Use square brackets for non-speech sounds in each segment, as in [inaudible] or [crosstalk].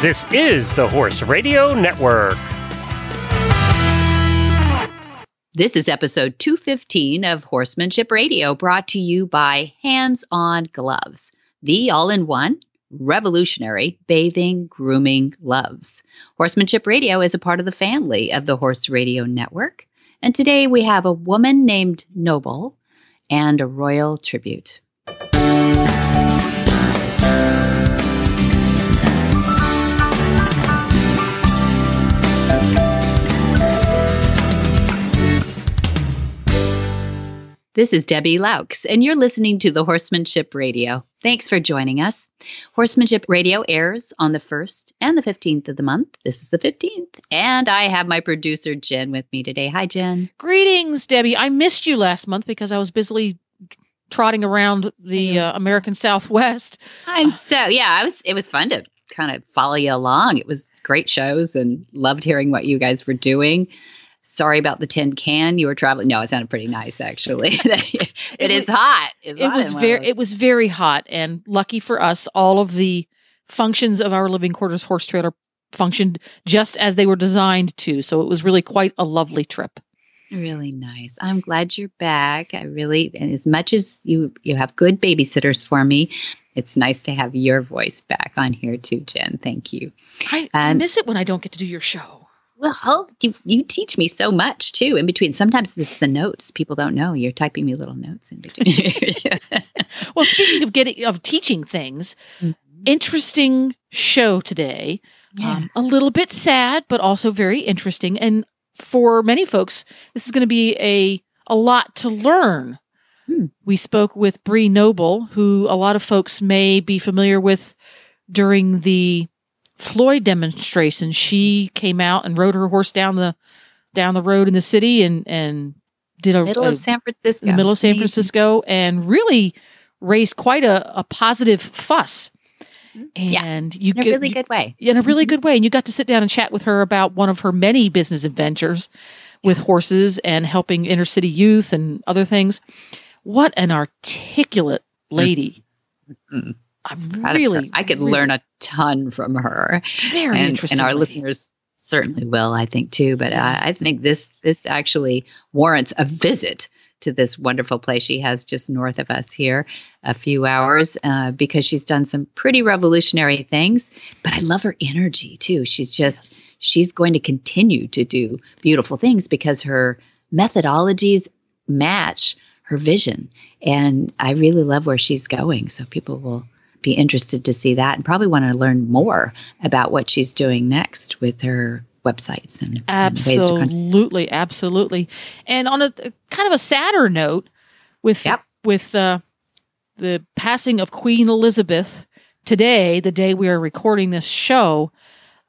This is the Horse Radio Network. This is episode 215 of Horsemanship Radio, brought to you by Hands On Gloves, the all in one revolutionary bathing, grooming gloves. Horsemanship Radio is a part of the family of the Horse Radio Network. And today we have a woman named Noble and a royal tribute. This is Debbie Loucks, and you're listening to the Horsemanship Radio. Thanks for joining us. Horsemanship Radio airs on the 1st and the 15th of the month. This is the 15th, and I have my producer, Jen, with me today. Hi, Jen. Greetings, Debbie. I missed you last month because I was busily trotting around the uh, American Southwest. I'm so, yeah, I was, it was fun to kind of follow you along. It was great shows and loved hearing what you guys were doing sorry about the tin can. You were traveling. No it sounded pretty nice actually. [laughs] It, it is hot it's it hot was very it was very hot and lucky for us all of the functions of our living quarters horse trailer functioned just as they were designed to so it was really quite a lovely trip. Really nice. I'm glad you're back. I really and as much as you you have good babysitters for me it's nice to have your voice back on here too jen. Thank you. I, I miss it when i don't get to do your show well, you, you teach me so much too in between. Sometimes it's the notes people don't know. You're typing me little notes in between. [laughs] well, speaking of getting of teaching things, mm-hmm. interesting show today. Yeah. Um, a little bit sad, but also very interesting. And for many folks, this is going to be a a lot to learn. Hmm. We spoke with Bree Noble, who a lot of folks may be familiar with during the Floyd demonstration. She came out and rode her horse down the down the road in the city and and did a middle a, of San Francisco, middle of San Francisco, and really raised quite a, a positive fuss. And yeah, you in a really good way. In a really mm-hmm. good way. And you got to sit down and chat with her about one of her many business adventures with horses and helping inner city youth and other things. What an articulate lady. I really, I could really, learn a ton from her. Very and, interesting. And our listeners certainly will, I think, too. But I, I think this this actually warrants a visit to this wonderful place she has just north of us here, a few hours, uh, because she's done some pretty revolutionary things. But I love her energy too. She's just yes. she's going to continue to do beautiful things because her methodologies match her vision, and I really love where she's going. So people will be interested to see that and probably want to learn more about what she's doing next with her websites and absolutely and absolutely and on a kind of a sadder note with yep. with uh, the passing of queen elizabeth today the day we are recording this show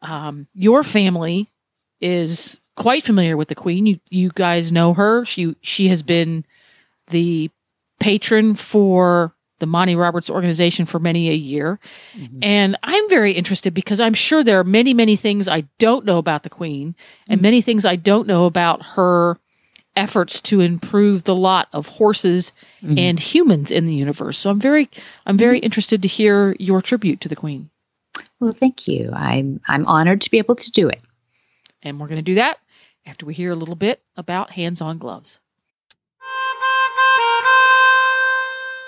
um, your family is quite familiar with the queen. You you guys know her. She she has been the patron for the Monty Roberts organization for many a year. Mm-hmm. And I'm very interested because I'm sure there are many, many things I don't know about the Queen and mm-hmm. many things I don't know about her efforts to improve the lot of horses mm-hmm. and humans in the universe. So I'm very I'm very mm-hmm. interested to hear your tribute to the Queen. Well, thank you. I'm I'm honored to be able to do it. And we're going to do that after we hear a little bit about hands-on gloves.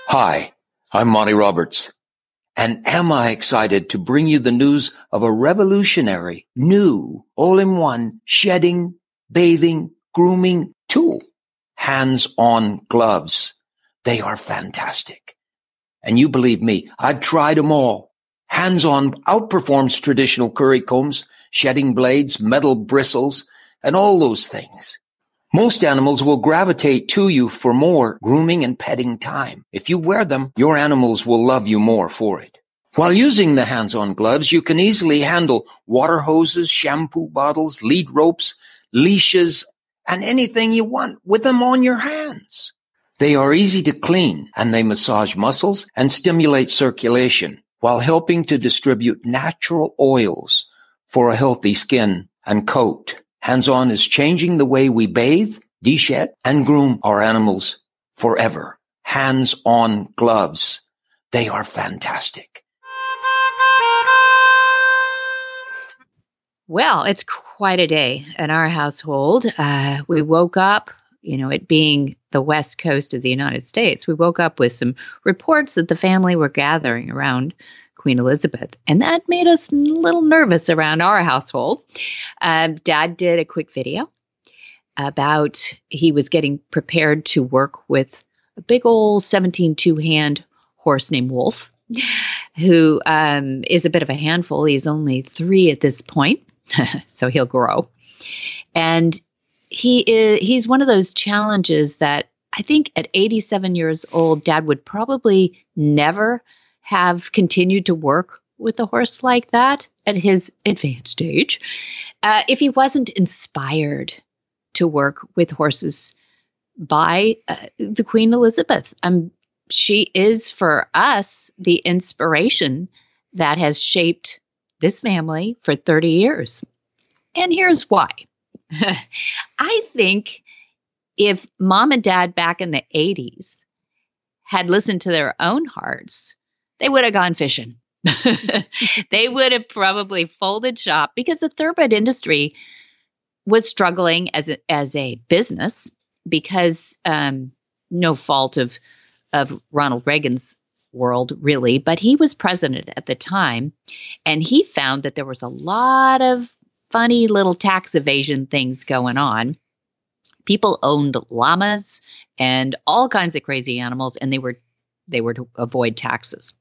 Hi. I'm Monty Roberts. And am I excited to bring you the news of a revolutionary, new, all-in-one shedding, bathing, grooming tool. Hands-on gloves. They are fantastic. And you believe me, I've tried them all. Hands-on outperforms traditional curry combs, shedding blades, metal bristles, and all those things. Most animals will gravitate to you for more grooming and petting time. If you wear them, your animals will love you more for it. While using the hands-on gloves, you can easily handle water hoses, shampoo bottles, lead ropes, leashes, and anything you want with them on your hands. They are easy to clean and they massage muscles and stimulate circulation while helping to distribute natural oils for a healthy skin and coat. Hands-on is changing the way we bathe, deshed, and groom our animals forever. Hands-on gloves. They are fantastic. Well, it's quite a day in our household. Uh, we woke up, you know, it being the west coast of the United States, we woke up with some reports that the family were gathering around Queen Elizabeth. And that made us a little nervous around our household. Uh, Dad did a quick video about he was getting prepared to work with a big old 17 two hand horse named Wolf, who um, is a bit of a handful. He's only three at this point, [laughs] so he'll grow. And he is he's one of those challenges that I think at 87 years old, Dad would probably never have continued to work with a horse like that at his advanced age uh, if he wasn't inspired to work with horses by uh, the Queen Elizabeth. Um, she is for us the inspiration that has shaped this family for 30 years. And here's why. [laughs] I think if mom and dad back in the 80s had listened to their own hearts, they would have gone fishing. [laughs] they [laughs] would have probably folded shop because the thoroughbred industry was struggling as a, as a business because um, no fault of of Ronald Reagan's world really, but he was president at the time, and he found that there was a lot of funny little tax evasion things going on. People owned llamas and all kinds of crazy animals, and they were they were to avoid taxes.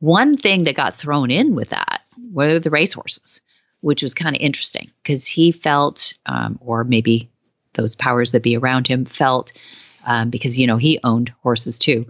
One thing that got thrown in with that were the racehorses, which was kind of interesting because he felt, um, or maybe those powers that be around him felt, um, because you know he owned horses too,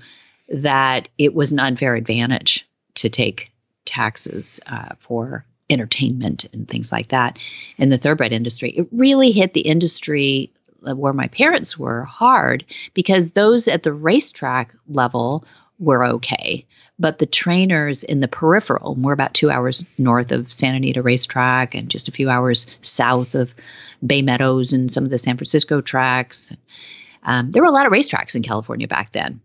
that it was an unfair advantage to take taxes uh, for entertainment and things like that in the thoroughbred industry. It really hit the industry where my parents were hard because those at the racetrack level were okay. But the trainers in the peripheral, we're about two hours north of Santa Anita Racetrack and just a few hours south of Bay Meadows and some of the San Francisco tracks. Um, there were a lot of racetracks in California back then.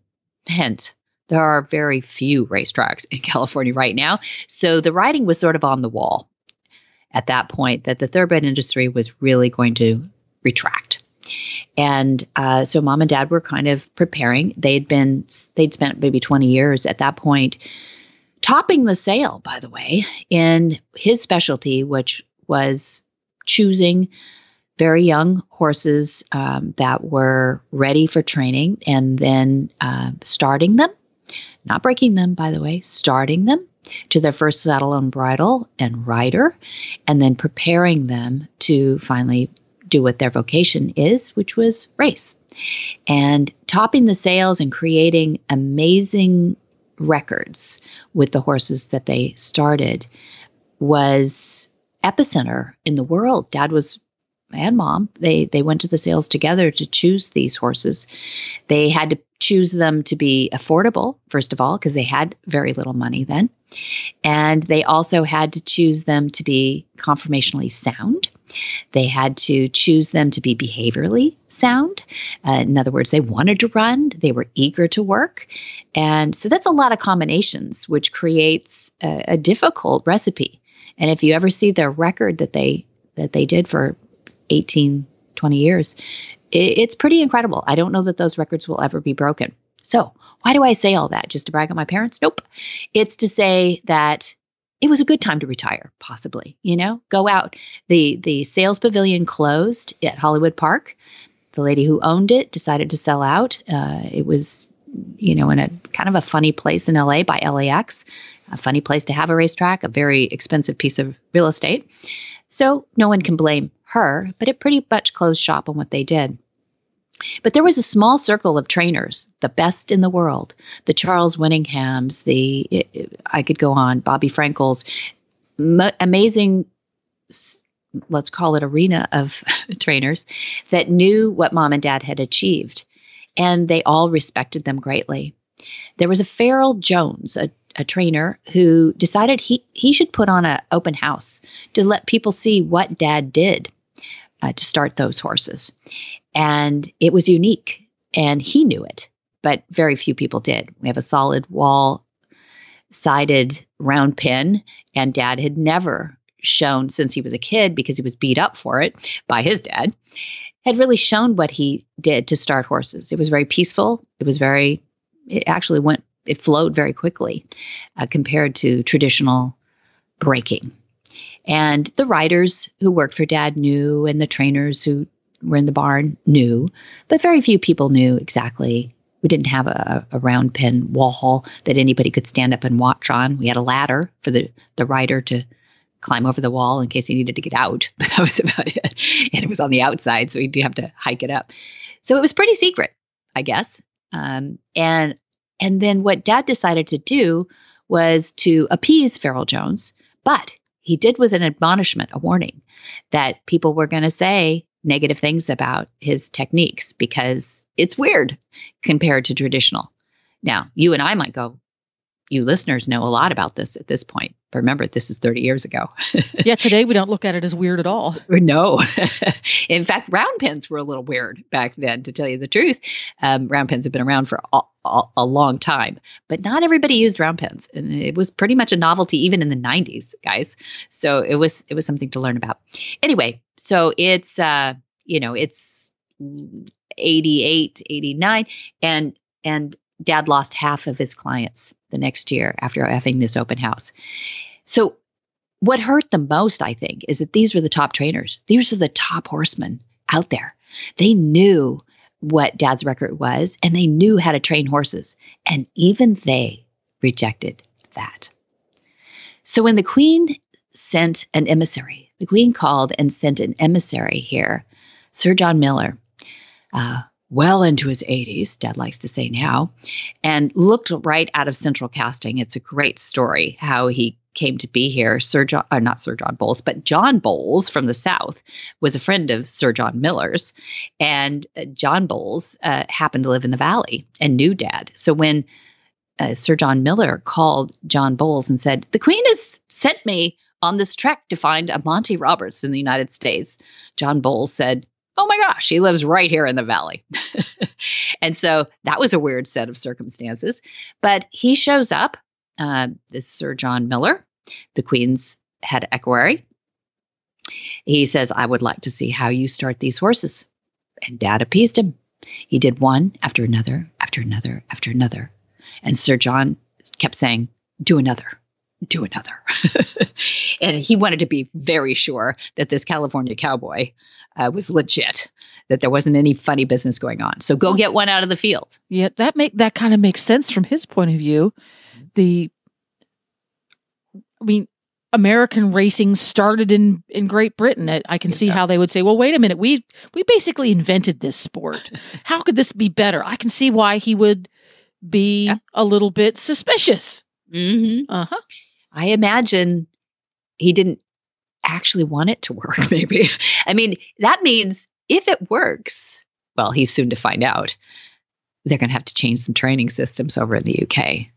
Hence, there are very few racetracks in [laughs] California right now. So the writing was sort of on the wall at that point that the thoroughbred industry was really going to retract. And uh, so mom and dad were kind of preparing. They'd been, they'd spent maybe 20 years at that point topping the sale, by the way, in his specialty, which was choosing very young horses um, that were ready for training and then uh, starting them, not breaking them, by the way, starting them to their first saddle and bridle and rider, and then preparing them to finally do what their vocation is, which was race. And topping the sales and creating amazing records with the horses that they started was epicenter in the world. Dad was and mom they they went to the sales together to choose these horses they had to choose them to be affordable first of all because they had very little money then and they also had to choose them to be conformationally sound they had to choose them to be behaviorally sound. Uh, in other words, they wanted to run, they were eager to work. And so that's a lot of combinations, which creates a, a difficult recipe. And if you ever see their record that they that they did for 18, 20 years, it, it's pretty incredible. I don't know that those records will ever be broken. So, why do I say all that? Just to brag on my parents? Nope. It's to say that it was a good time to retire, possibly, you know, go out. The the sales pavilion closed at Hollywood Park. The lady who owned it decided to sell out. Uh, it was, you know, in a kind of a funny place in LA by LAX, a funny place to have a racetrack, a very expensive piece of real estate. So no one can blame her, but it pretty much closed shop on what they did. But there was a small circle of trainers, the best in the world, the Charles Whittinghams, the I could go on, Bobby Frankel's, m- amazing, let's call it arena of [laughs] trainers that knew what mom and dad had achieved, and they all respected them greatly. There was a Farrell Jones, a, a trainer who decided he he should put on an open house to let people see what dad did uh, to start those horses. And it was unique, and he knew it, but very few people did. We have a solid wall sided round pin, and dad had never shown since he was a kid because he was beat up for it by his dad, had really shown what he did to start horses. It was very peaceful. It was very, it actually went, it flowed very quickly uh, compared to traditional breaking. And the riders who worked for dad knew, and the trainers who were in the barn knew, but very few people knew exactly. We didn't have a, a round pen wall that anybody could stand up and watch on. We had a ladder for the, the rider to climb over the wall in case he needed to get out, [laughs] but that was about it. And it was on the outside, so he'd have to hike it up. So it was pretty secret, I guess. Um, and and then what Dad decided to do was to appease Farrell Jones, but he did with an admonishment, a warning that people were going to say negative things about his techniques because it's weird compared to traditional. Now, you and I might go, you listeners know a lot about this at this point. But remember, this is 30 years ago. [laughs] yeah, today we don't look at it as weird at all. [laughs] No. [laughs] In fact, round pens were a little weird back then, to tell you the truth. Um, round pens have been around for a, a, a, long time, but not everybody used round pens. And it was pretty much a novelty even in the 90s, guys. So it was it was something to learn about. Anyway, so it's uh, you know, it's 88, 89 and and dad lost half of his clients the next year after having this open house. So, what hurt the most, I think, is that these were the top trainers. These are the top horsemen out there. They knew what dad's record was and they knew how to train horses. And even they rejected that. So, when the queen sent an emissary, the queen called and sent an emissary here, Sir John Miller. Uh, well into his 80s, Dad likes to say now, and looked right out of central casting. It's a great story how he came to be here. Sir John, uh, not Sir John Bowles, but John Bowles from the South was a friend of Sir John Miller's. And uh, John Bowles uh, happened to live in the Valley and knew Dad. So when uh, Sir John Miller called John Bowles and said, The Queen has sent me on this trek to find a Monty Roberts in the United States, John Bowles said, oh my gosh, he lives right here in the valley. [laughs] and so that was a weird set of circumstances. But he shows up, uh, this Sir John Miller, the Queen's head equerry. He says, I would like to see how you start these horses. And Dad appeased him. He did one after another, after another, after another. And Sir John kept saying, Do another, do another. [laughs] and he wanted to be very sure that this California cowboy uh, was legit, that there wasn't any funny business going on. So go get one out of the field. Yeah, that make that kind of makes sense from his point of view. The, I mean, American racing started in in Great Britain. I can see yeah. how they would say, "Well, wait a minute, we we basically invented this sport. How could this be better?" I can see why he would be yeah. a little bit suspicious. Mm-hmm. Uh huh. I imagine he didn't actually want it to work, [laughs] maybe. I mean, that means if it works, well, he's soon to find out, they're going to have to change some training systems over in the UK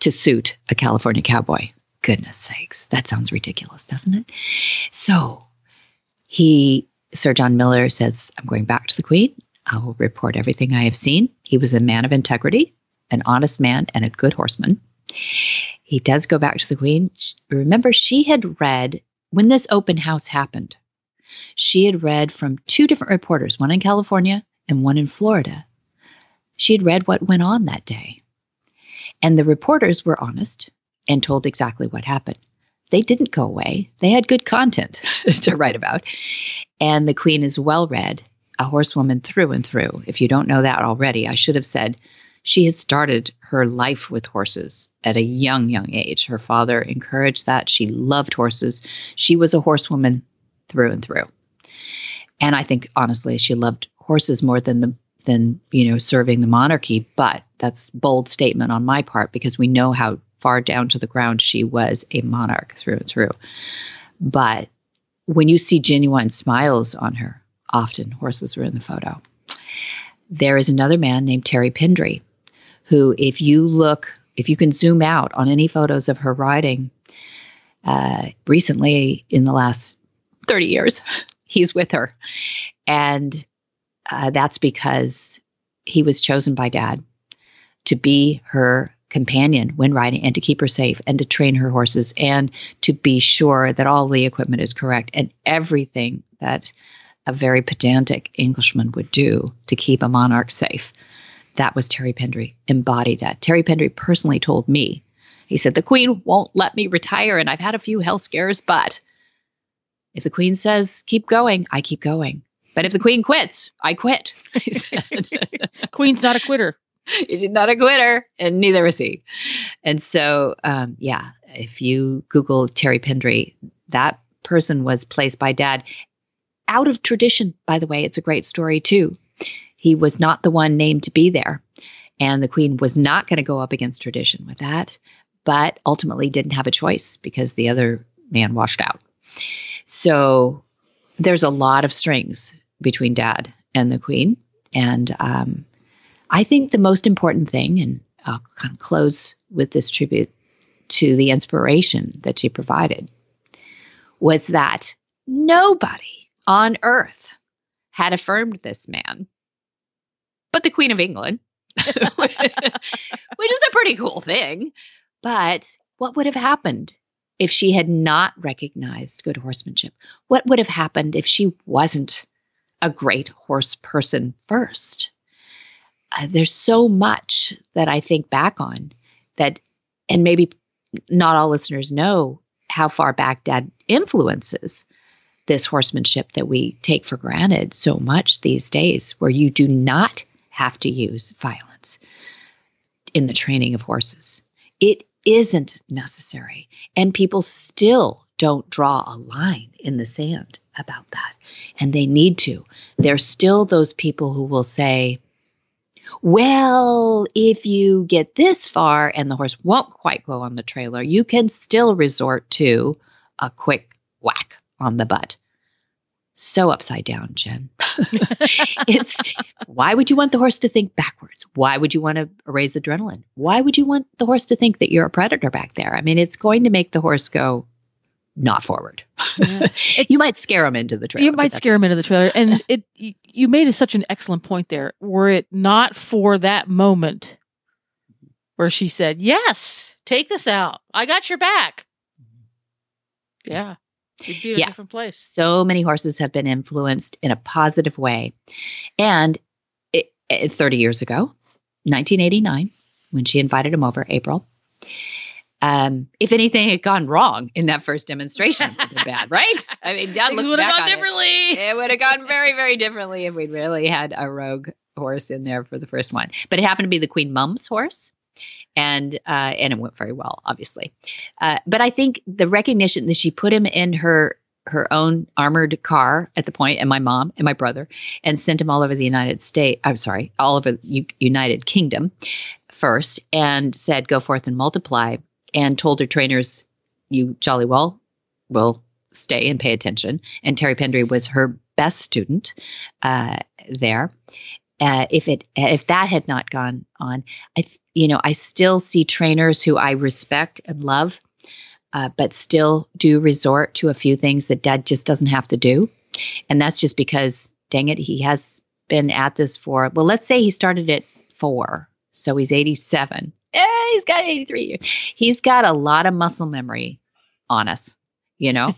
to suit a California cowboy. Goodness sakes, that sounds ridiculous, doesn't it? So he, Sir John Miller says, I'm going back to the Queen. I will report everything I have seen. He was a man of integrity, an honest man, and a good horseman. He does go back to the Queen. Remember, she had read when this open house happened, she had read from two different reporters, one in California and one in Florida. She had read what went on that day. And the reporters were honest and told exactly what happened. They didn't go away. They had good content [laughs] to write about. And the queen is well read, a horsewoman through and through. If you don't know that already, I should have said she had started her life with horses at a young, young age. Her father encouraged that. She loved horses. She was a horsewoman through and through. And I think honestly, she loved horses more than the than you know serving the monarchy. But that's bold statement on my part because we know how far down to the ground she was a monarch through and through. But when you see genuine smiles on her, often horses were in the photo. There is another man named Terry Pendry who, if you look, if you can zoom out on any photos of her riding uh, recently in the last 30 years, [laughs] he's with her. And uh, that's because he was chosen by dad to be her companion when riding and to keep her safe and to train her horses and to be sure that all the equipment is correct and everything that a very pedantic Englishman would do to keep a monarch safe. That was Terry Pendry, embodied that. Terry Pendry personally told me, he said, The Queen won't let me retire, and I've had a few health scares, but if the Queen says keep going, I keep going. But if the Queen quits, I quit. [laughs] [laughs] Queen's not a quitter. She's not a quitter, and neither is he. And so, um, yeah, if you Google Terry Pendry, that person was placed by dad out of tradition, by the way. It's a great story, too. He was not the one named to be there. And the queen was not going to go up against tradition with that, but ultimately didn't have a choice because the other man washed out. So there's a lot of strings between dad and the queen. And um, I think the most important thing, and I'll kind of close with this tribute to the inspiration that she provided, was that nobody on earth had affirmed this man but the Queen of England, [laughs] which is a pretty cool thing. But what would have happened if she had not recognized good horsemanship? What would have happened if she wasn't a great horse person first? Uh, there's so much that I think back on that, and maybe not all listeners know how far back dad influences this horsemanship that we take for granted so much these days, where you do not have to use violence in the training of horses. It isn't necessary. And people still don't draw a line in the sand about that. And they need to. There's still those people who will say, well, if you get this far and the horse won't quite go on the trailer, you can still resort to a quick whack on the butt so upside down, Jen. It's why would you want the horse to think backwards? Why would you want to raise adrenaline? Why would you want the horse to think that you're a predator back there? I mean, it's going to make the horse go not forward. Yeah. [laughs] you might scare him into the trailer. You might scare him into the trailer. And [laughs] it you made such an excellent point there. Were it not for that moment where she said, "Yes, take this out. I got your back." Mm-hmm. Yeah would be in a different place. So many horses have been influenced in a positive way. And it, it, 30 years ago, 1989, when she invited him over, April, um, if anything had gone wrong in that first demonstration, would have bad, right? [laughs] I mean, Dad looks back gone on differently. It, it would have gone very, very differently if we'd really had a rogue horse in there for the first one. But it happened to be the Queen Mum's horse and uh, and it went very well, obviously. Uh, but I think the recognition that she put him in her her own armored car at the point, and my mom and my brother, and sent him all over the United States. I'm sorry, all over U- United Kingdom first, and said, "Go forth and multiply," and told her trainers, "You jolly well will stay and pay attention." And Terry Pendry was her best student uh, there, uh, if it if that had not gone on, I you know I still see trainers who I respect and love, uh, but still do resort to a few things that Dad just doesn't have to do, and that's just because dang it, he has been at this for well, let's say he started at four, so he's eighty seven. Eh, he's got eighty three years. He's got a lot of muscle memory on us you know?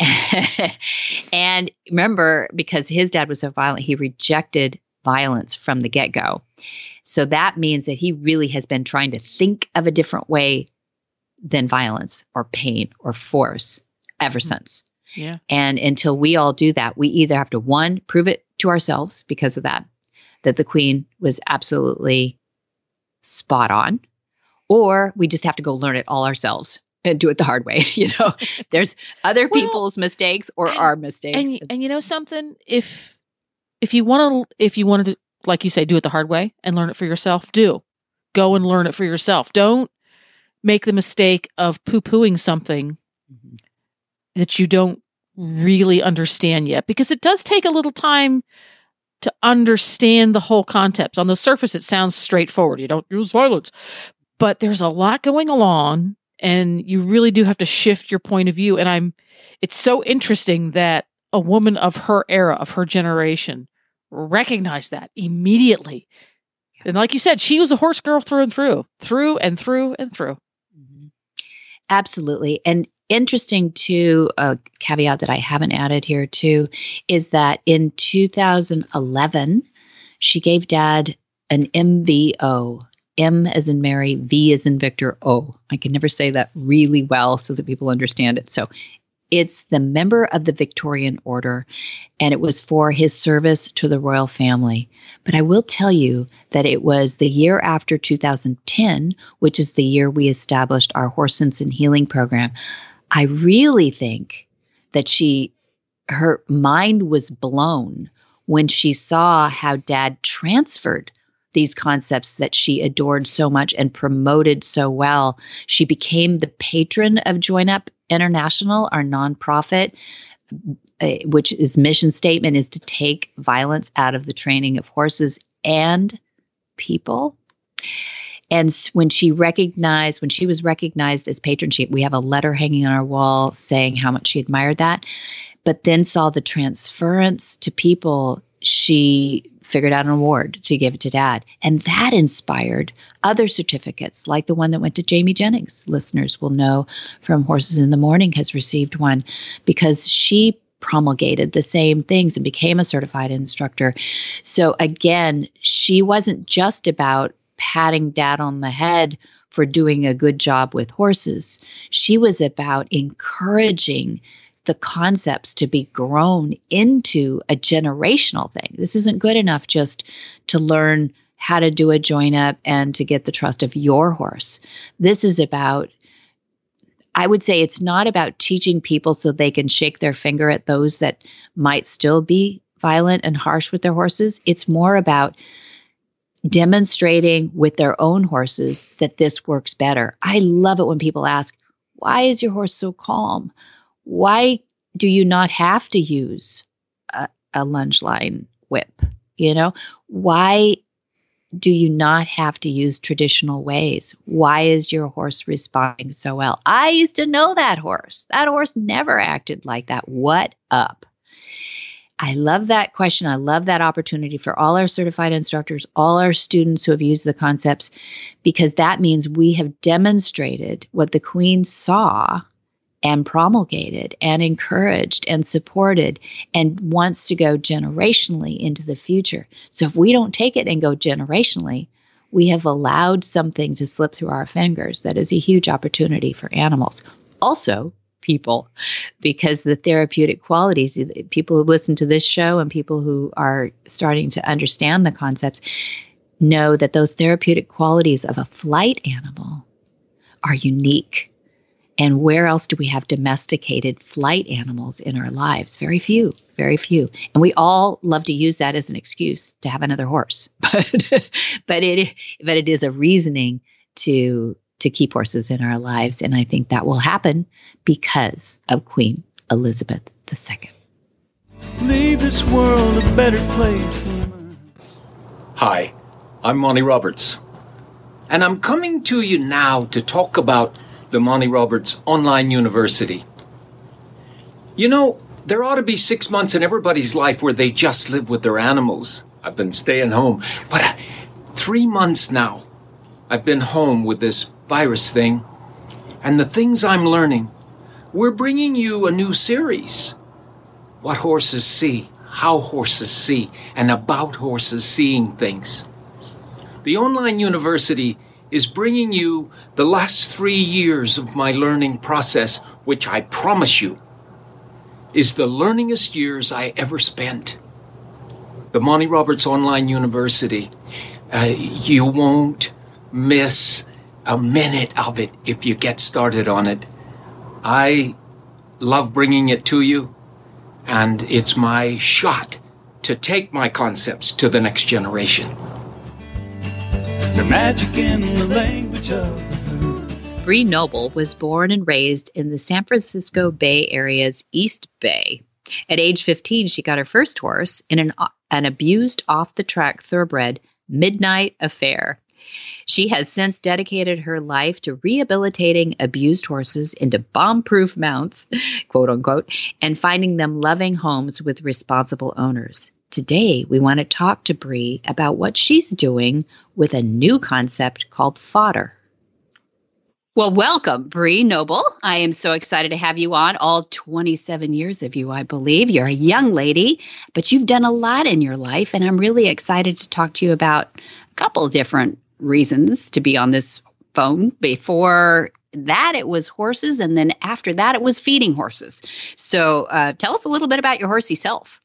[laughs] [laughs] and remember, because his dad was so violent, he rejected violence from the get go. So that means that he really has been trying to think of a different way than violence or pain or force ever mm-hmm. since. Yeah. And until we all do that, we either have to one, prove it to ourselves because of that, that the queen was absolutely spot on, or we just have to go learn it all ourselves and do it the hard way. [laughs] You know, [laughs] there's other well, people's mistakes or and, our mistakes. And, and you know something, if if you want to, if you wanted to, like you say, do it the hard way and learn it for yourself, do. Go and learn it for yourself. Don't make the mistake of poo pooing something mm-hmm. that you don't really understand yet, because it does take a little time to understand the whole concept. On the surface, it sounds straightforward. You don't use violence, but there's a lot going along, and you really do have to shift your point of view. And I'm, it's so interesting that a woman of her era, of her generation, recognized that immediately And like you said, she was a horse girl through and through, through and through and through. Mm-hmm. Absolutely. And interesting too, a caveat that I haven't added here too, is that in 2011, she gave dad an MVO, M as in Mary, V as in Victor, O. I can never say that really well so that people understand it. So it's the member of the Victorian Order, and it was for his service to the royal family. But I will tell you that it was the year after 2010, which is the year we established our Horse Sense and Healing program. I really think that she, her mind was blown when she saw how dad transferred these concepts that she adored so much and promoted so well. She became the patron of Join Up International, our nonprofit, uh, which is mission statement is to take violence out of the training of horses and people. And when she recognized, when she was recognized as patron, she, we have a letter hanging on our wall saying how much she admired that. But then saw the transference to people. She figured out an award to give to dad. And that inspired other certificates, like the one that went to Jamie Jennings. Listeners will know from Horses in the Morning has received one because she promulgated the same things and became a certified instructor. So again, she wasn't just about patting dad on the head for doing a good job with horses. She was about encouraging the concepts to be grown into a generational thing. This isn't good enough just to learn how to do a join up and to get the trust of your horse. This is about I would say it's not about teaching people so they can shake their finger at those that might still be violent and harsh with their horses. It's more about demonstrating with their own horses that this works better. I love it when people ask, Why is your horse so calm? Why do you not have to use a, a lunge line whip? You know, why do you not have to use traditional ways? Why is your horse responding so well? I used to know that horse. That horse never acted like that. What up? I love that question. I love that opportunity for all our certified instructors, all our students who have used the concepts, because that means we have demonstrated what the Queen saw and promulgated and encouraged and supported and wants to go generationally into the future. So if we don't take it and go generationally, we have allowed something to slip through our fingers that is a huge opportunity for animals. Also, people, because the therapeutic qualities, people who listen to this show and people who are starting to understand the concepts know that those therapeutic qualities of a flight animal are unique and where else do we have domesticated flight animals in our lives? Very few, very few. And we all love to use that as an excuse to have another horse. [laughs] But but it but it is a reasoning to to keep horses in our lives and I think that will happen because of Queen Elizabeth II. Leave this world a better place. Hi, I'm Monty Roberts. And I'm coming to you now to talk about the Monty Roberts Online University. You know, there ought to be six months in everybody's life where they just live with their animals. I've been staying home, but uh, three months now, I've been home with this virus thing, and the things I'm learning. We're bringing you a new series. What horses see, how horses see, and about horses seeing things. The online university is bringing you the last three years of my learning process, which I promise you is the learningest years I ever spent. The Monty Roberts Online University, uh, you won't miss a minute of it if you get started on it. I love bringing it to you, and it's my shot to take my concepts to the next generation. The magic in the language of Bree Noble was born and raised in the San Francisco Bay Area's East Bay. At age 15, she got her first horse in an, an abused off the track thoroughbred, Midnight Affair. She has since dedicated her life to rehabilitating abused horses into bomb proof mounts, [laughs] quote unquote, and finding them loving homes with responsible owners. Today, we want to talk to Bree about what she's doing with a new concept called fodder. Well, welcome, Bree Noble. I am so excited to have you on. All 27 years of you, I believe. You're a young lady, but you've done a lot in your life, and I'm really excited to talk to you about a couple different reasons to be on this phone. Before that, it was horses, and then after that, it was feeding horses. So, uh, tell us a little bit about your horsey self.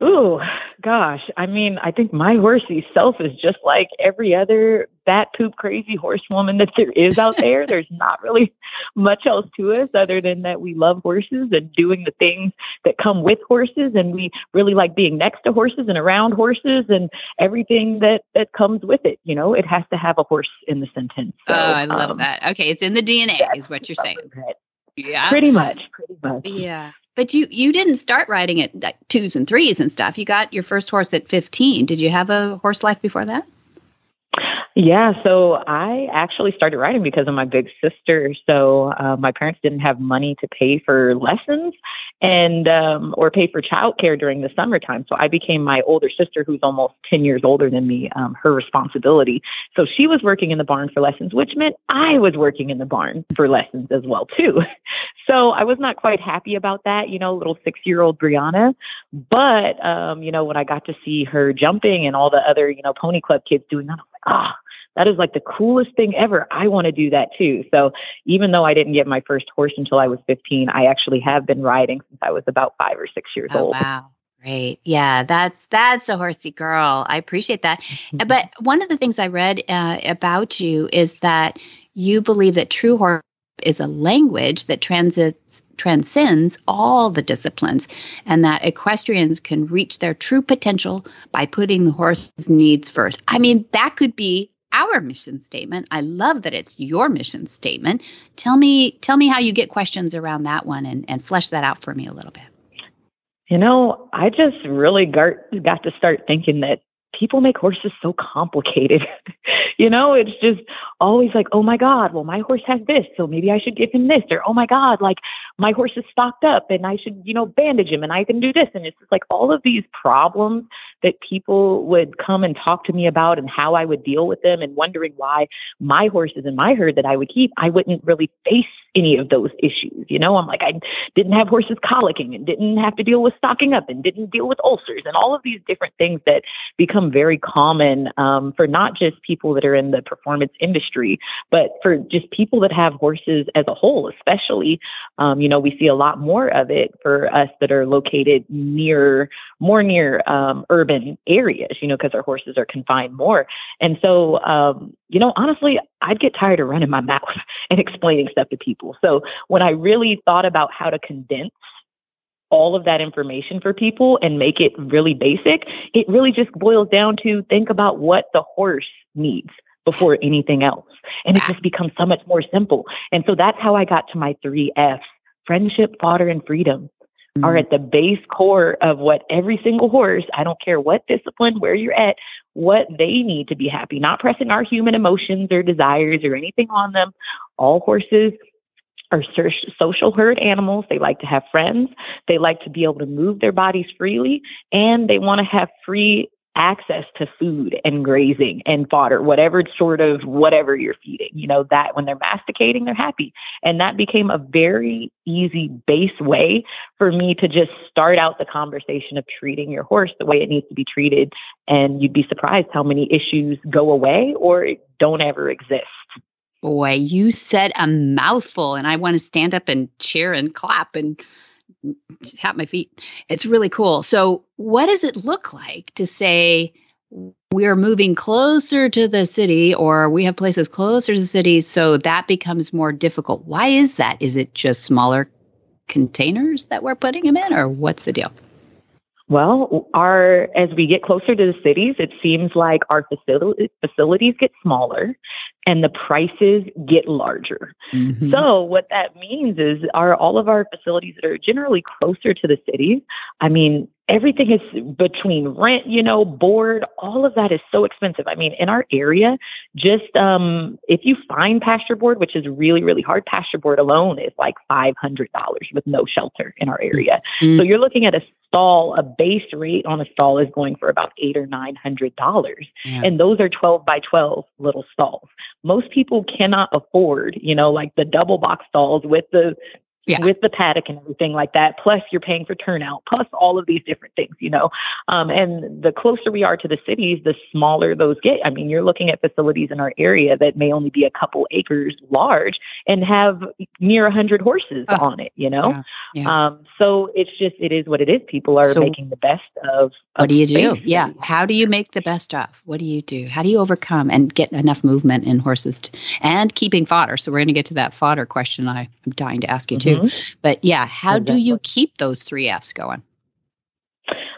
Ooh, gosh. I mean, I think my horsey self is just like every other bat poop crazy horsewoman that there is out [laughs] there. There's not really much else to us other than that we love horses and doing the things that come with horses and we really like being next to horses and around horses and everything that that comes with it. You know, it has to have a horse in the sentence. So, oh, I love um, that. Okay, it's in the DNA is what you're saying. Yeah. Pretty much, pretty much. Yeah. But you you didn't start riding at like twos and threes and stuff. You got your first horse at 15. Did you have a horse life before that? Yeah, so I actually started riding because of my big sister. So uh, my parents didn't have money to pay for lessons and um, or pay for childcare during the summertime. So I became my older sister, who's almost ten years older than me, um, her responsibility. So she was working in the barn for lessons, which meant I was working in the barn for lessons as well too. [laughs] So I was not quite happy about that, you know, little six year old Brianna. But um, you know, when I got to see her jumping and all the other you know pony club kids doing that, I was like, ah. Oh, that is like the coolest thing ever. I want to do that too. So even though I didn't get my first horse until I was 15, I actually have been riding since I was about five or six years oh, old. Wow. Great. Yeah, that's that's a horsey girl. I appreciate that. [laughs] but one of the things I read uh, about you is that you believe that true horse is a language that transits transcends all the disciplines and that equestrians can reach their true potential by putting the horse's needs first. I mean, that could be our mission statement. I love that it's your mission statement. Tell me tell me how you get questions around that one and, and flesh that out for me a little bit. You know, I just really got, got to start thinking that people make horses so complicated. [laughs] you know, it's just always like, oh my God, well, my horse has this, so maybe I should give him this. Or, oh my God, like my horse is stocked up and I should, you know, bandage him and I can do this. And it's just like all of these problems that people would come and talk to me about and how I would deal with them and wondering why my horses in my herd that I would keep, I wouldn't really face any of those issues. You know, I'm like, I didn't have horses colicking and didn't have to deal with stocking up and didn't deal with ulcers and all of these different things that become very common um, for not just people that are in the performance industry, but for just people that have horses as a whole, especially, um, you know, we see a lot more of it for us that are located near, more near um, urban areas, you know, because our horses are confined more. And so, um, you know, honestly, I'd get tired of running my mouth [laughs] and explaining stuff to people. So when I really thought about how to condense all of that information for people and make it really basic, it really just boils down to think about what the horse needs before anything else. And it just becomes so much more simple. And so that's how I got to my three F's friendship, fodder, and freedom mm-hmm. are at the base core of what every single horse, I don't care what discipline, where you're at, what they need to be happy, not pressing our human emotions or desires or anything on them. All horses are social herd animals. They like to have friends. They like to be able to move their bodies freely and they want to have free access to food and grazing and fodder, whatever sort of whatever you're feeding. You know, that when they're masticating, they're happy. And that became a very easy base way for me to just start out the conversation of treating your horse the way it needs to be treated. And you'd be surprised how many issues go away or don't ever exist. Boy, you said a mouthful, and I want to stand up and cheer and clap and tap my feet. It's really cool. So, what does it look like to say we're moving closer to the city or we have places closer to the city so that becomes more difficult? Why is that? Is it just smaller containers that we're putting them in or what's the deal? Well, our as we get closer to the cities, it seems like our facility, facilities get smaller and the prices get larger. Mm-hmm. So what that means is are all of our facilities that are generally closer to the cities, I mean, everything is between rent, you know, board, all of that is so expensive. I mean, in our area, just um, if you find pasture board, which is really, really hard, pasture board alone is like $500 with no shelter in our area. Mm-hmm. So you're looking at a stall, a base rate on a stall is going for about eight or nine hundred dollars. Yeah. And those are 12 by 12 little stalls. Most people cannot afford, you know, like the double box stalls with the yeah. with the paddock and everything like that. Plus, you're paying for turnout, plus all of these different things, you know. Um, and the closer we are to the cities, the smaller those get. I mean, you're looking at facilities in our area that may only be a couple acres large and have near a hundred horses oh, on it, you know. Yeah, yeah. Um, so it's just it is what it is. People are so making the best of. of what do you do? Yeah. How do you make the best of? What do you do? How do you overcome and get enough movement in horses to, and keeping fodder? So we're going to get to that fodder question. I, I'm dying to ask you mm-hmm. too. Mm-hmm. But yeah, how exactly. do you keep those three F's going?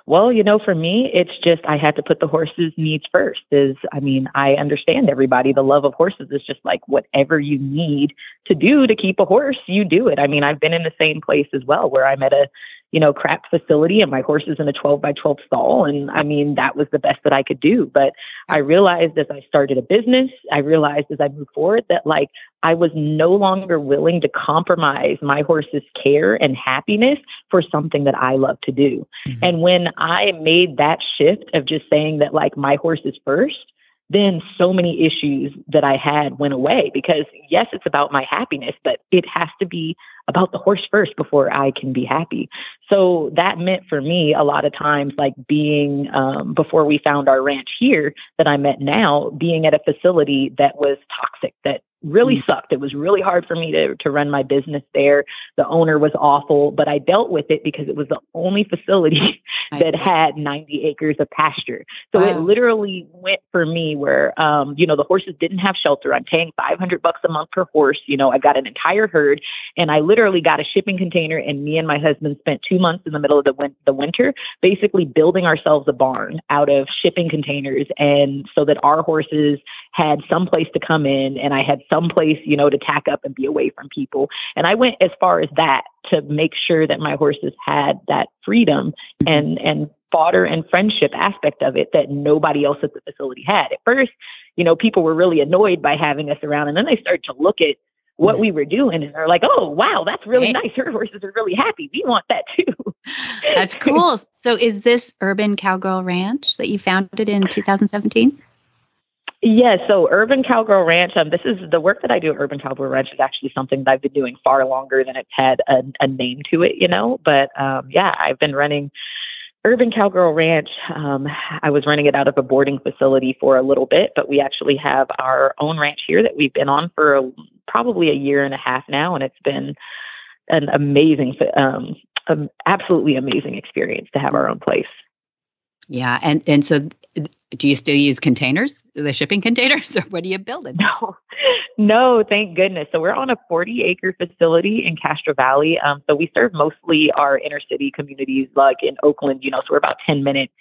Well, you know, for me, it's just I had to put the horses' needs first. Is I mean, I understand everybody. The love of horses is just like whatever you need to do to keep a horse, you do it. I mean, I've been in the same place as well where I'm at a you know, crap facility and my horse is in a 12 by 12 stall. And I mean, that was the best that I could do. But I realized as I started a business, I realized as I moved forward that like I was no longer willing to compromise my horse's care and happiness for something that I love to do. Mm-hmm. And when I made that shift of just saying that like my horse is first, then so many issues that I had went away because yes, it's about my happiness, but it has to be about the horse first before I can be happy. So that meant for me a lot of times, like being um, before we found our ranch here that I'm at now, being at a facility that was toxic, that really mm. sucked. It was really hard for me to, to run my business there. The owner was awful, but I dealt with it because it was the only facility [laughs] that had 90 acres of pasture. So wow. it literally went for me where, um, you know, the horses didn't have shelter. I'm paying 500 bucks a month per horse. You know, I got an entire herd and I literally got a shipping container and me and my husband spent two months in the middle of the, win- the winter basically building ourselves a barn out of shipping containers. And so that our horses had some place to come in and I had some place, you know, to tack up and be away from people. And I went as far as that to make sure that my horses had that freedom mm-hmm. and and fodder and friendship aspect of it that nobody else at the facility had. At first, you know, people were really annoyed by having us around and then they started to look at what we were doing and they're like, "Oh, wow, that's really nice. Her horses are really happy. We want that too." That's cool. [laughs] so is this Urban Cowgirl Ranch that you founded in 2017? Yeah, so Urban Cowgirl Ranch, um, this is the work that I do at Urban Cowgirl Ranch is actually something that I've been doing far longer than it's had a, a name to it, you know. But um, yeah, I've been running Urban Cowgirl Ranch. Um, I was running it out of a boarding facility for a little bit, but we actually have our own ranch here that we've been on for a, probably a year and a half now, and it's been an amazing, um, um, absolutely amazing experience to have our own place. Yeah, and and so do you still use containers, the shipping containers, [laughs] or what are you building? No, no, thank goodness. So we're on a 40 acre facility in Castro Valley. Um, so we serve mostly our inner city communities, like in Oakland. You know, so we're about 10 minutes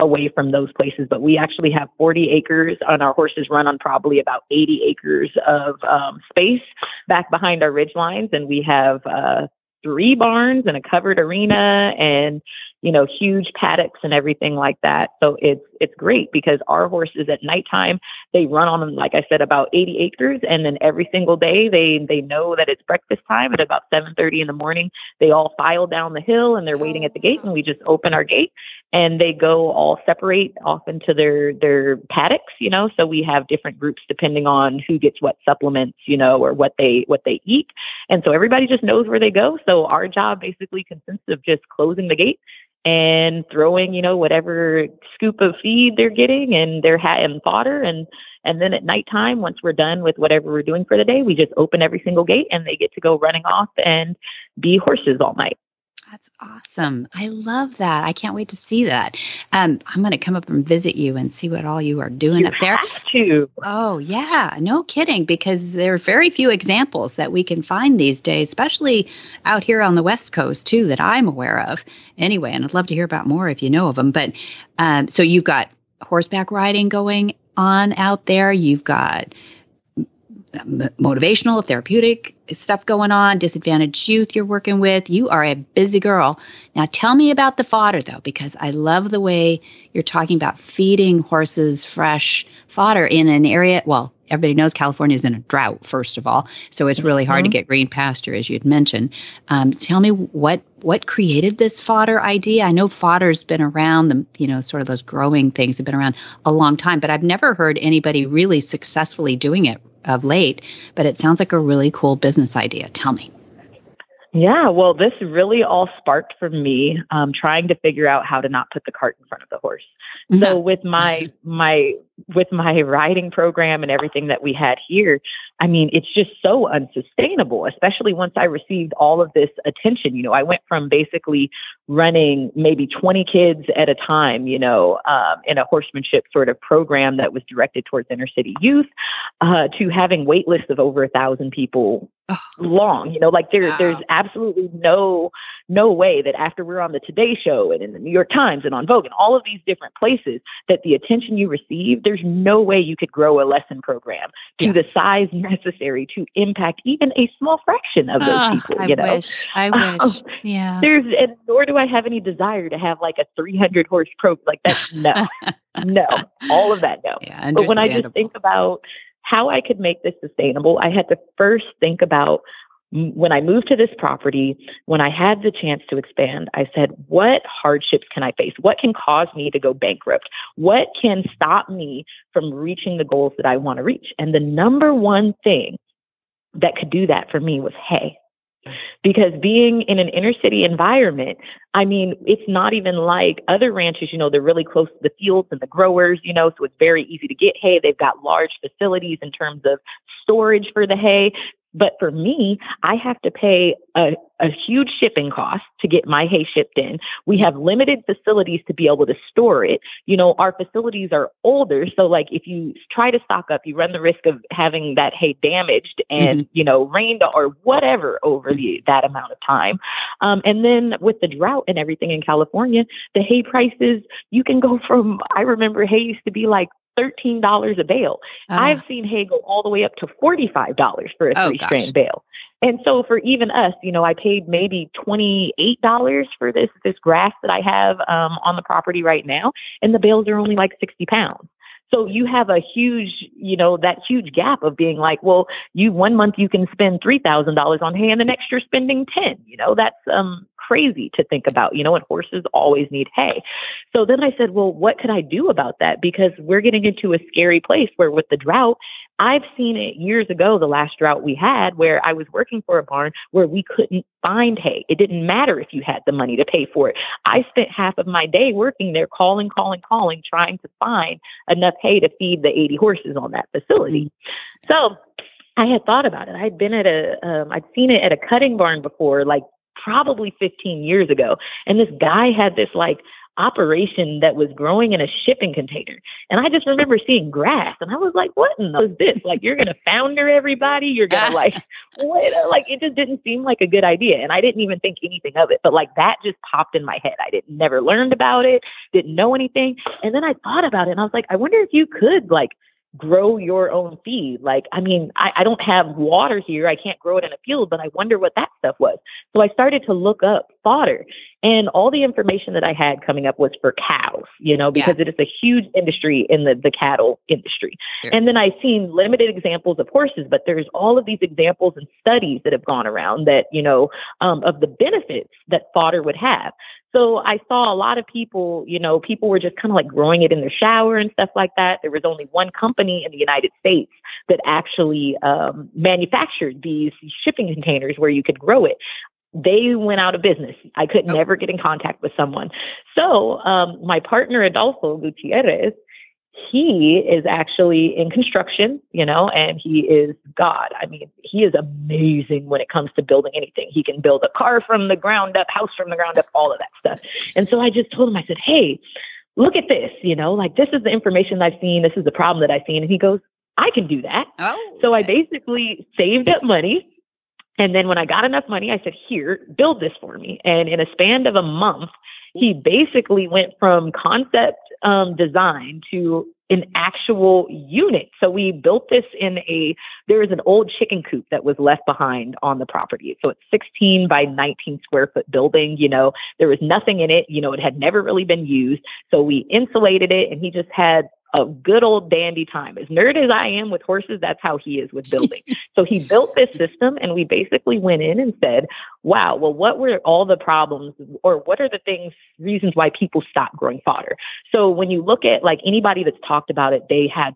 away from those places. But we actually have 40 acres, and our horses run on probably about 80 acres of um, space back behind our ridge lines, and we have uh, three barns and a covered arena and you know, huge paddocks and everything like that. So it's it's great because our horses at nighttime they run on like I said about 80 acres, and then every single day they they know that it's breakfast time at about 7:30 in the morning. They all file down the hill and they're waiting at the gate, and we just open our gate and they go all separate off into their their paddocks. You know, so we have different groups depending on who gets what supplements, you know, or what they what they eat, and so everybody just knows where they go. So our job basically consists of just closing the gate and throwing, you know, whatever scoop of feed they're getting and their hat and fodder. And, and then at nighttime, once we're done with whatever we're doing for the day, we just open every single gate and they get to go running off and be horses all night. That's awesome. I love that. I can't wait to see that. Um, I'm going to come up and visit you and see what all you are doing you up there. To. Oh, yeah. No kidding, because there are very few examples that we can find these days, especially out here on the West Coast, too, that I'm aware of. Anyway, and I'd love to hear about more if you know of them. But um, so you've got horseback riding going on out there, you've got motivational, therapeutic stuff going on, disadvantaged youth you're working with. You are a busy girl. Now, tell me about the fodder, though, because I love the way you're talking about feeding horses fresh fodder in an area, well, everybody knows California is in a drought, first of all. So it's really hard mm-hmm. to get green pasture, as you'd mentioned. Um, tell me what what created this fodder idea? I know fodder's been around, the you know, sort of those growing things have been around a long time, but I've never heard anybody really successfully doing it of late. But it sounds like a really cool business idea. Tell me. Yeah, well, this really all sparked from me um, trying to figure out how to not put the cart in front of the horse. So with my my with my riding program and everything that we had here, I mean, it's just so unsustainable, especially once I received all of this attention. You know, I went from basically running maybe 20 kids at a time, you know, um, in a horsemanship sort of program that was directed towards inner city youth, uh, to having wait lists of over a thousand people long. You know, like there, wow. there's absolutely no no way that after we're on the Today Show and in the New York Times and on Vogue and all of these different places, that the attention you receive, there's no way you could grow a lesson program to yeah. the size necessary to impact even a small fraction of those oh, people. I you know, wish. I [laughs] um, wish. yeah. There's and nor do I have any desire to have like a 300 horse pro like that. No, [laughs] no, all of that. No. Yeah, but when I just think about how I could make this sustainable, I had to first think about when I moved to this property, when I had the chance to expand, I said, what hardships can I face? What can cause me to go bankrupt? What can stop me from reaching the goals that I want to reach? And the number one thing that could do that for me was hay. Because being in an inner city environment, I mean, it's not even like other ranches, you know, they're really close to the fields and the growers, you know, so it's very easy to get hay. They've got large facilities in terms of storage for the hay. But for me, I have to pay a, a huge shipping cost to get my hay shipped in. We have limited facilities to be able to store it. You know, our facilities are older. So, like, if you try to stock up, you run the risk of having that hay damaged and, mm-hmm. you know, rained or whatever over the, that amount of time. Um, and then with the drought and everything in California, the hay prices, you can go from, I remember hay used to be like $13 a bale. Uh, I've seen hay go all the way up to $45 for a oh, three strand bale. And so for even us, you know, I paid maybe $28 for this, this grass that I have um, on the property right now. And the bales are only like 60 pounds. So you have a huge, you know, that huge gap of being like, well, you one month you can spend three thousand dollars on hay, and the next you're spending ten. You know, that's um crazy to think about, you know, and horses always need hay. So then I said, well, what could I do about that? Because we're getting into a scary place where with the drought, I've seen it years ago, the last drought we had, where I was working for a barn where we couldn't find hay. It didn't matter if you had the money to pay for it. I spent half of my day working there, calling, calling, calling, trying to find enough hay to feed the 80 horses on that facility. Mm-hmm. So I had thought about it. I'd been at a, um, I'd seen it at a cutting barn before, like probably 15 years ago. And this guy had this like operation that was growing in a shipping container. And I just remember seeing grass and I was like, what in the is this? Like you're gonna founder everybody, you're gonna like [laughs] what like it just didn't seem like a good idea. And I didn't even think anything of it. But like that just popped in my head. I didn't never learned about it, didn't know anything. And then I thought about it and I was like, I wonder if you could like grow your own feed. Like, I mean, I, I, don't have water here. I can't grow it in a field, but I wonder what that stuff was. So I started to look up fodder. And all the information that I had coming up was for cows, you know, because yeah. it is a huge industry in the, the cattle industry. Yeah. And then I've seen limited examples of horses, but there's all of these examples and studies that have gone around that, you know, um, of the benefits that fodder would have. So I saw a lot of people, you know, people were just kind of like growing it in their shower and stuff like that. There was only one company in the United States that actually um, manufactured these shipping containers where you could grow it they went out of business. I could oh. never get in contact with someone. So um, my partner Adolfo Gutierrez, he is actually in construction, you know, and he is God. I mean, he is amazing when it comes to building anything. He can build a car from the ground up, house from the ground up, all of that stuff. And so I just told him, I said, hey, look at this, you know, like this is the information I've seen. This is the problem that I've seen. And he goes, I can do that. Oh, okay. So I basically saved up money and then when I got enough money, I said, Here, build this for me. And in a span of a month, he basically went from concept um, design to an actual unit. So we built this in a, there is an old chicken coop that was left behind on the property. So it's 16 by 19 square foot building. You know, there was nothing in it. You know, it had never really been used. So we insulated it and he just had a good old dandy time. As nerd as I am with horses, that's how he is with [laughs] building. so he built this system, and we basically went in and said, wow, well, what were all the problems, or what are the things, reasons why people stop growing fodder? So when you look at like anybody that's talked about it, they had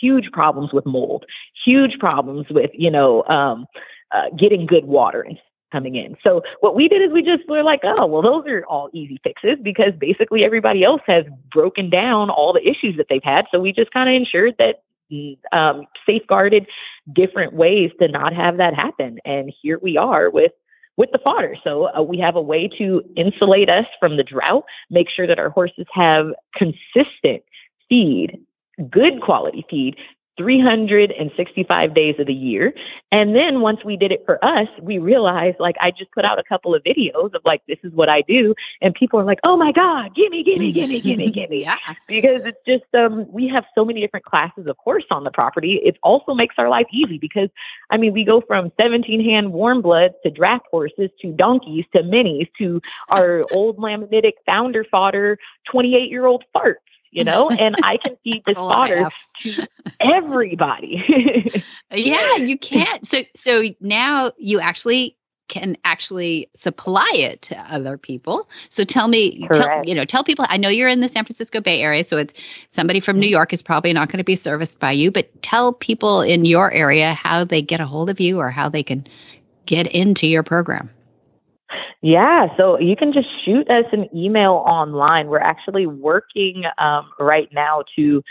huge problems with mold, huge problems with, you know, um, uh, getting good water and coming in. So what we did is we just were like, oh, well, those are all easy fixes because basically everybody else has broken down all the issues that they've had. So we just kind of ensured that um, safeguarded different ways to not have that happen. And here we are with with the fodder. So uh, we have a way to insulate us from the drought, make sure that our horses have consistent feed, good quality feed 365 days of the year. And then once we did it for us, we realized like I just put out a couple of videos of like, this is what I do. And people are like, oh my God, gimme, gimme, gimme, gimme, gimme. [laughs] yeah. Because it's just, um, we have so many different classes of horse on the property. It also makes our life easy because, I mean, we go from 17 hand warm bloods to draft horses to donkeys to minis to our old laminitic founder fodder 28 year old farts you know, and I can [laughs] feed this fodder to everybody. [laughs] yeah, you can't. So so now you actually can actually supply it to other people. So tell me, tell, you know, tell people. I know you're in the San Francisco Bay Area, so it's somebody from New mm-hmm. York is probably not going to be serviced by you. But tell people in your area how they get a hold of you or how they can get into your program. Yeah, so you can just shoot us an email online. We're actually working um, right now to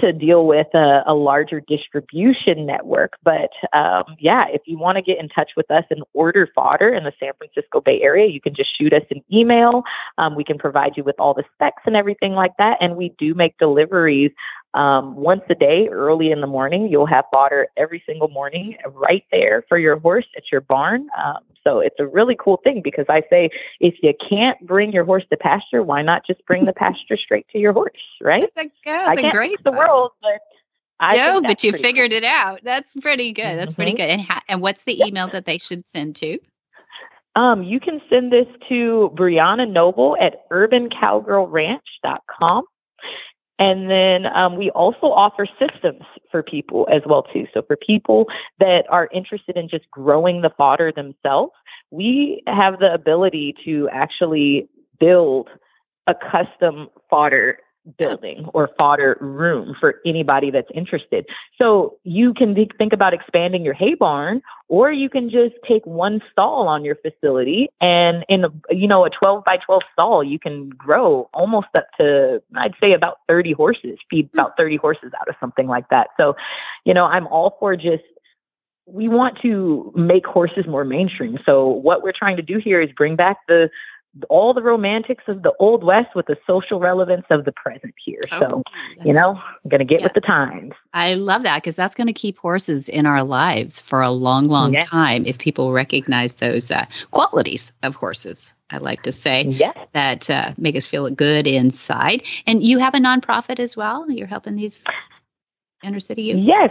to deal with a, a larger distribution network. But um, yeah, if you want to get in touch with us and order fodder in the San Francisco Bay Area, you can just shoot us an email. Um, we can provide you with all the specs and everything like that. And we do make deliveries um, once a day, early in the morning. You'll have fodder every single morning right there for your horse at your barn. Um, so it's a really cool thing because I say if you can't bring your horse to pasture, why not just bring the [laughs] pasture straight to your horse, right? That's a, that's I can't great the world, but I no, but you figured cool. it out. That's pretty good. That's mm-hmm. pretty good. And ha- and what's the email that they should send to? Um, you can send this to Brianna Noble at urbancowgirlranch.com. And then um, we also offer systems for people as well too. So for people that are interested in just growing the fodder themselves, we have the ability to actually build a custom fodder building or fodder room for anybody that's interested. So you can think about expanding your hay barn or you can just take one stall on your facility and in a, you know a 12 by 12 stall you can grow almost up to I'd say about 30 horses, feed about mm. 30 horses out of something like that. So, you know, I'm all for just we want to make horses more mainstream. So what we're trying to do here is bring back the all the romantics of the old west with the social relevance of the present here. Oh, so, you know, I'm going to get yeah. with the times. I love that because that's going to keep horses in our lives for a long, long yeah. time if people recognize those uh, qualities of horses. I like to say yes. that uh, make us feel good inside. And you have a nonprofit as well. You're helping these inner city youth. Yes,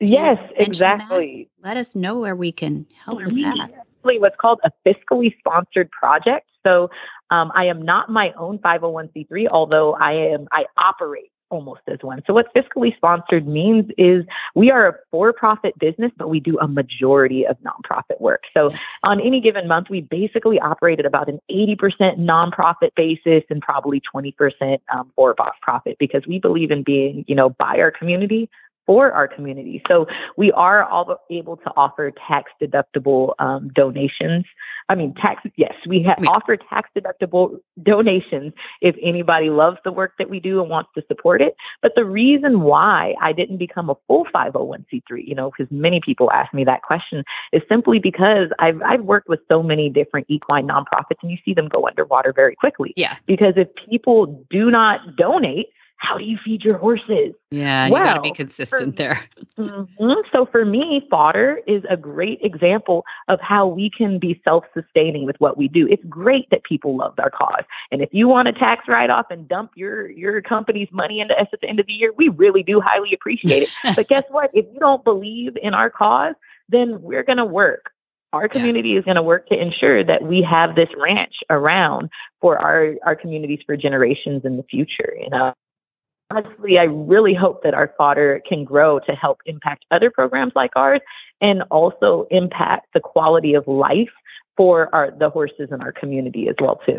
yes, exactly. That? Let us know where we can help with that what's called a fiscally sponsored project. So um, I am not my own 501c3, although I am I operate almost as one. So what fiscally sponsored means is we are a for-profit business, but we do a majority of nonprofit work. So on any given month, we basically operate at about an 80% nonprofit basis and probably 20% um, for-profit because we believe in being, you know, by our community, for our community. So we are all able to offer tax deductible um, donations. I mean, tax, yes, we ha- offer tax deductible donations if anybody loves the work that we do and wants to support it. But the reason why I didn't become a full 501c3, you know, because many people ask me that question, is simply because I've, I've worked with so many different equine nonprofits and you see them go underwater very quickly. Yeah. Because if people do not donate, how do you feed your horses? Yeah, well, you got to be consistent for, there. [laughs] mm-hmm. So for me, fodder is a great example of how we can be self-sustaining with what we do. It's great that people love our cause, and if you want a tax write-off and dump your your company's money into us at the end of the year, we really do highly appreciate it. [laughs] but guess what? If you don't believe in our cause, then we're going to work our community yeah. is going to work to ensure that we have this ranch around for our, our communities for generations in the future you know honestly, I really hope that our fodder can grow to help impact other programs like ours and also impact the quality of life for our the horses in our community as well too.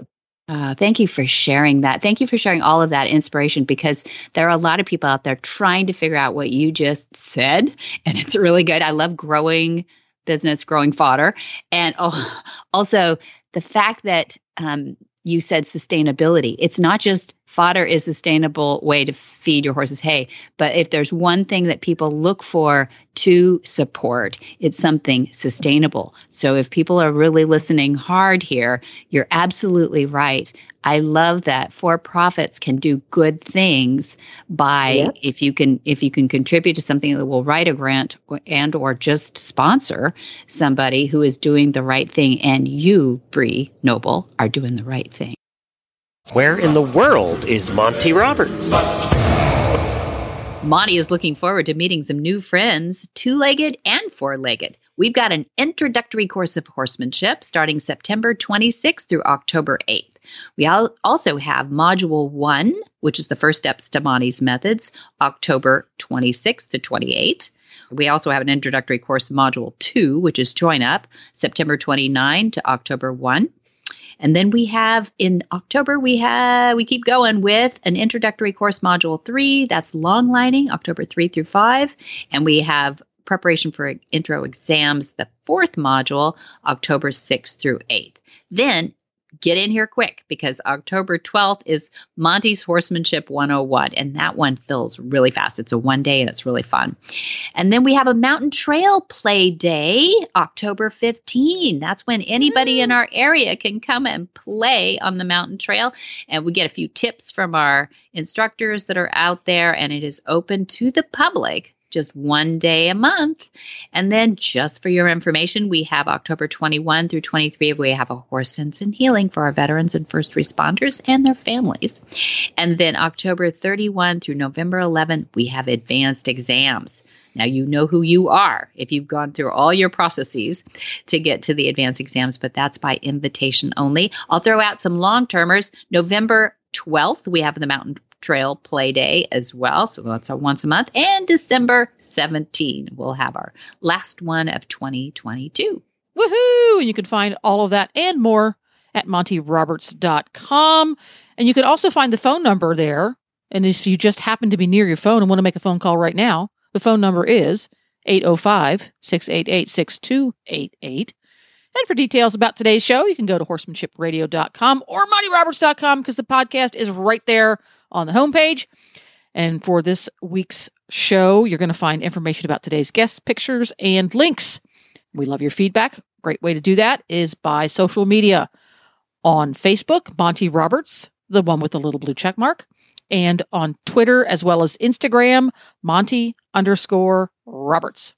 Uh, thank you for sharing that. Thank you for sharing all of that inspiration because there are a lot of people out there trying to figure out what you just said, and it's really good. I love growing business, growing fodder, and oh, also the fact that um, you said sustainability. It's not just fodder is a sustainable way to feed your horses hay, but if there's one thing that people look for to support, it's something sustainable. So if people are really listening hard here, you're absolutely right. I love that for profits can do good things by yep. if you can if you can contribute to something that will write a grant and or just sponsor somebody who is doing the right thing and you, Bree Noble, are doing the right thing. Where in the world is Monty Roberts? Monty is looking forward to meeting some new friends, two legged and four legged. We've got an introductory course of horsemanship starting September 26th through October 8th. We also have Module 1, which is the first steps to Monty's methods, October 26th to 28th. We also have an introductory course, Module 2, which is Join Up, September 29 to October 1. And then we have in October, we have, we keep going with an introductory course module three. That's long lining, October three through five. And we have preparation for intro exams, the fourth module, October 6th through 8th. Then get in here quick because October 12th is Monty's Horsemanship 101, and that one fills really fast. It's a one day and it's really fun. And then we have a mountain trail play day, October 15. That's when anybody in our area can come and play on the mountain trail. And we get a few tips from our instructors that are out there, and it is open to the public just one day a month. And then, just for your information, we have October 21 through 23, we have a horse sense and healing for our veterans and first responders and their families. And then October 31 through November 11, we have advanced exams. Now, you know who you are if you've gone through all your processes to get to the advanced exams, but that's by invitation only. I'll throw out some long termers. November 12th, we have the Mountain Trail Play Day as well. So that's a once a month. And December 17, we'll have our last one of 2022. Woohoo! And you can find all of that and more at montyroberts.com. And you can also find the phone number there. And if you just happen to be near your phone and want to make a phone call right now, the phone number is 805 688 6288. And for details about today's show, you can go to horsemanshipradio.com or montyroberts.com because the podcast is right there on the homepage. And for this week's show, you're going to find information about today's guests, pictures, and links. We love your feedback. Great way to do that is by social media on Facebook, Monty Roberts, the one with the little blue check mark, and on Twitter as well as Instagram, Monty underscore Roberts.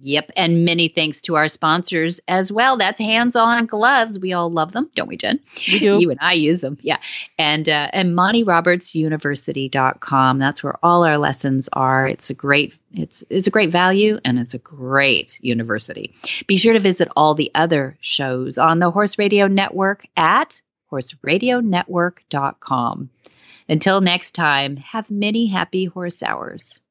Yep. And many thanks to our sponsors as well. That's hands on gloves. We all love them, don't we, Jen? We do. You and I use them. Yeah. And, uh, and MontyRobertsUniversity.com. That's where all our lessons are. It's a great, it's, it's a great value and it's a great university. Be sure to visit all the other shows on the Horse Radio Network at horseradionetwork.com. Until next time, have many happy horse hours.